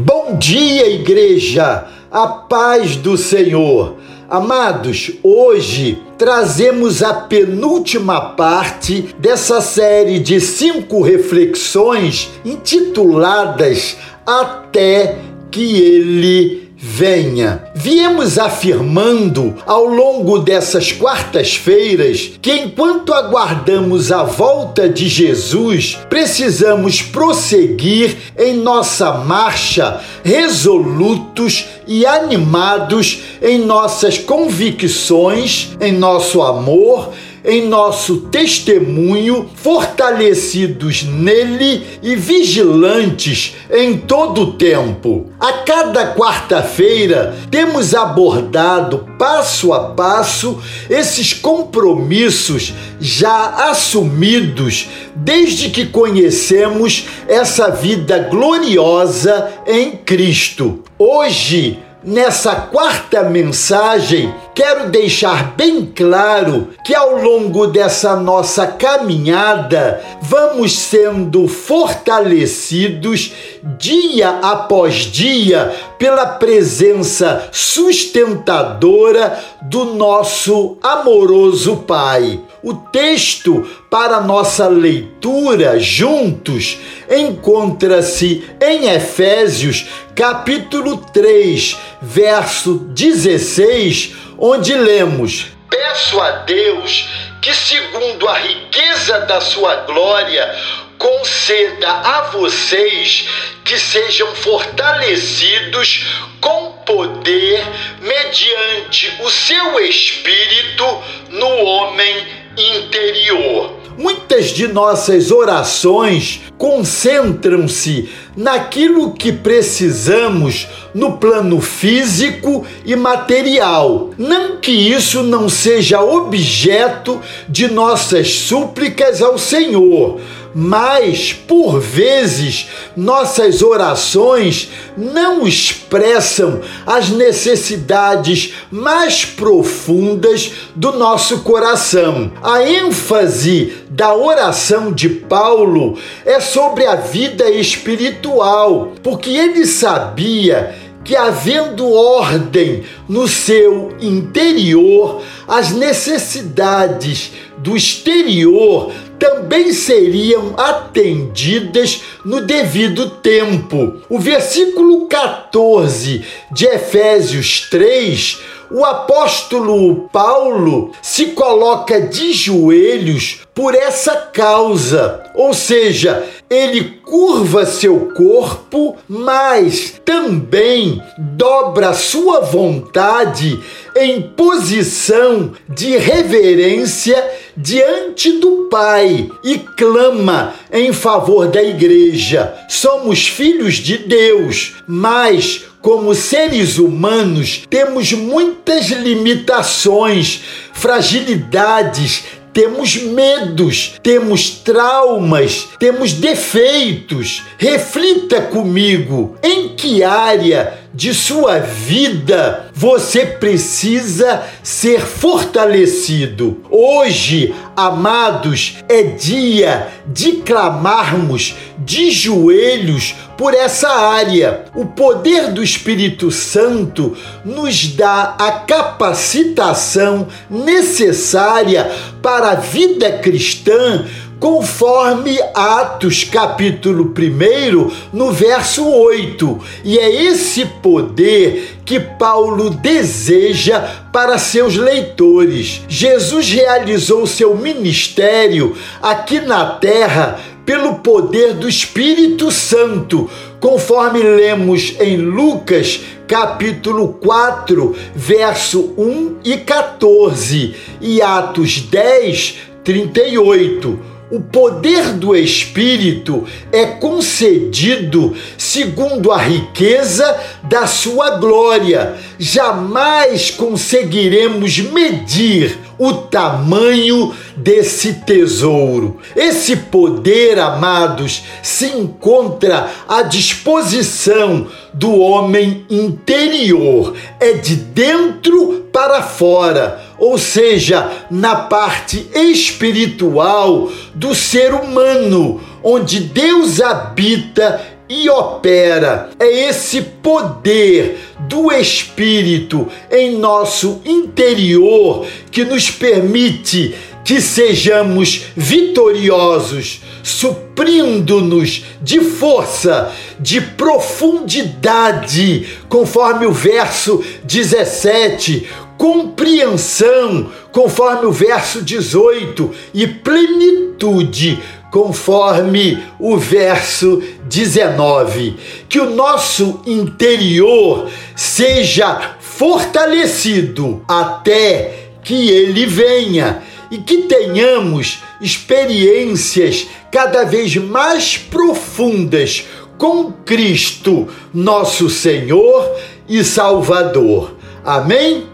Bom dia, igreja, a paz do Senhor. Amados, hoje trazemos a penúltima parte dessa série de cinco reflexões intituladas Até que Ele venha. Viemos afirmando ao longo dessas quartas-feiras que enquanto aguardamos a volta de Jesus, precisamos prosseguir em nossa marcha resolutos e animados em nossas convicções, em nosso amor em nosso testemunho, fortalecidos nele e vigilantes em todo o tempo. A cada quarta-feira temos abordado passo a passo esses compromissos já assumidos desde que conhecemos essa vida gloriosa em Cristo. Hoje, Nessa quarta mensagem, quero deixar bem claro que ao longo dessa nossa caminhada vamos sendo fortalecidos dia após dia pela presença sustentadora do nosso amoroso Pai. O texto para nossa leitura juntos encontra-se em Efésios, capítulo 3, verso 16, onde lemos: Peço a Deus que, segundo a riqueza da sua glória, conceda a vocês que sejam fortalecidos com poder mediante o seu espírito no homem interior. Muitas de nossas orações concentram-se naquilo que precisamos no plano físico e material. Não que isso não seja objeto de nossas súplicas ao Senhor, mas por vezes nossas orações não expressam as necessidades mais profundas do nosso coração. A ênfase da oração de Paulo é sobre a vida espiritual, porque ele sabia que, havendo ordem no seu interior, as necessidades do exterior também seriam atendidas no devido tempo. O versículo 14 de Efésios 3 o apóstolo Paulo se coloca de joelhos por essa causa, ou seja, ele curva seu corpo, mas também dobra sua vontade em posição de reverência diante do Pai e clama em favor da igreja. Somos filhos de Deus, mas como seres humanos, temos muitas limitações, fragilidades, temos medos, temos traumas, temos defeitos. Reflita comigo em que área de sua vida você precisa ser fortalecido. Hoje, amados, é dia de clamarmos de joelhos por essa área. O poder do Espírito Santo nos dá a capacitação necessária para a vida cristã conforme Atos capítulo 1, no verso 8. E é esse poder que Paulo deseja para seus leitores. Jesus realizou seu ministério aqui na terra pelo poder do Espírito Santo, conforme lemos em Lucas capítulo 4, verso 1 e 14, e Atos 10, 38 o poder do Espírito é concedido segundo a riqueza da sua glória. Jamais conseguiremos medir o tamanho desse tesouro. Esse poder, amados, se encontra à disposição do homem interior, é de dentro para fora, ou seja, na parte espiritual do ser humano, onde Deus habita e opera. É esse poder do Espírito em nosso interior que nos permite que sejamos vitoriosos, suprindo-nos de força, de profundidade, conforme o verso 17, compreensão, conforme o verso 18, e plenitude, conforme o verso 19. Que o nosso interior seja fortalecido até que ele venha e que tenhamos experiências cada vez mais profundas com Cristo, nosso Senhor e Salvador. Amém?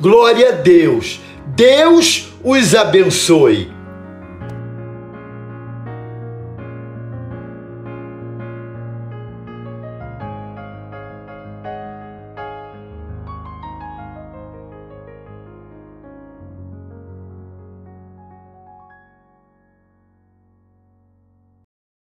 Glória a Deus. Deus os abençoe.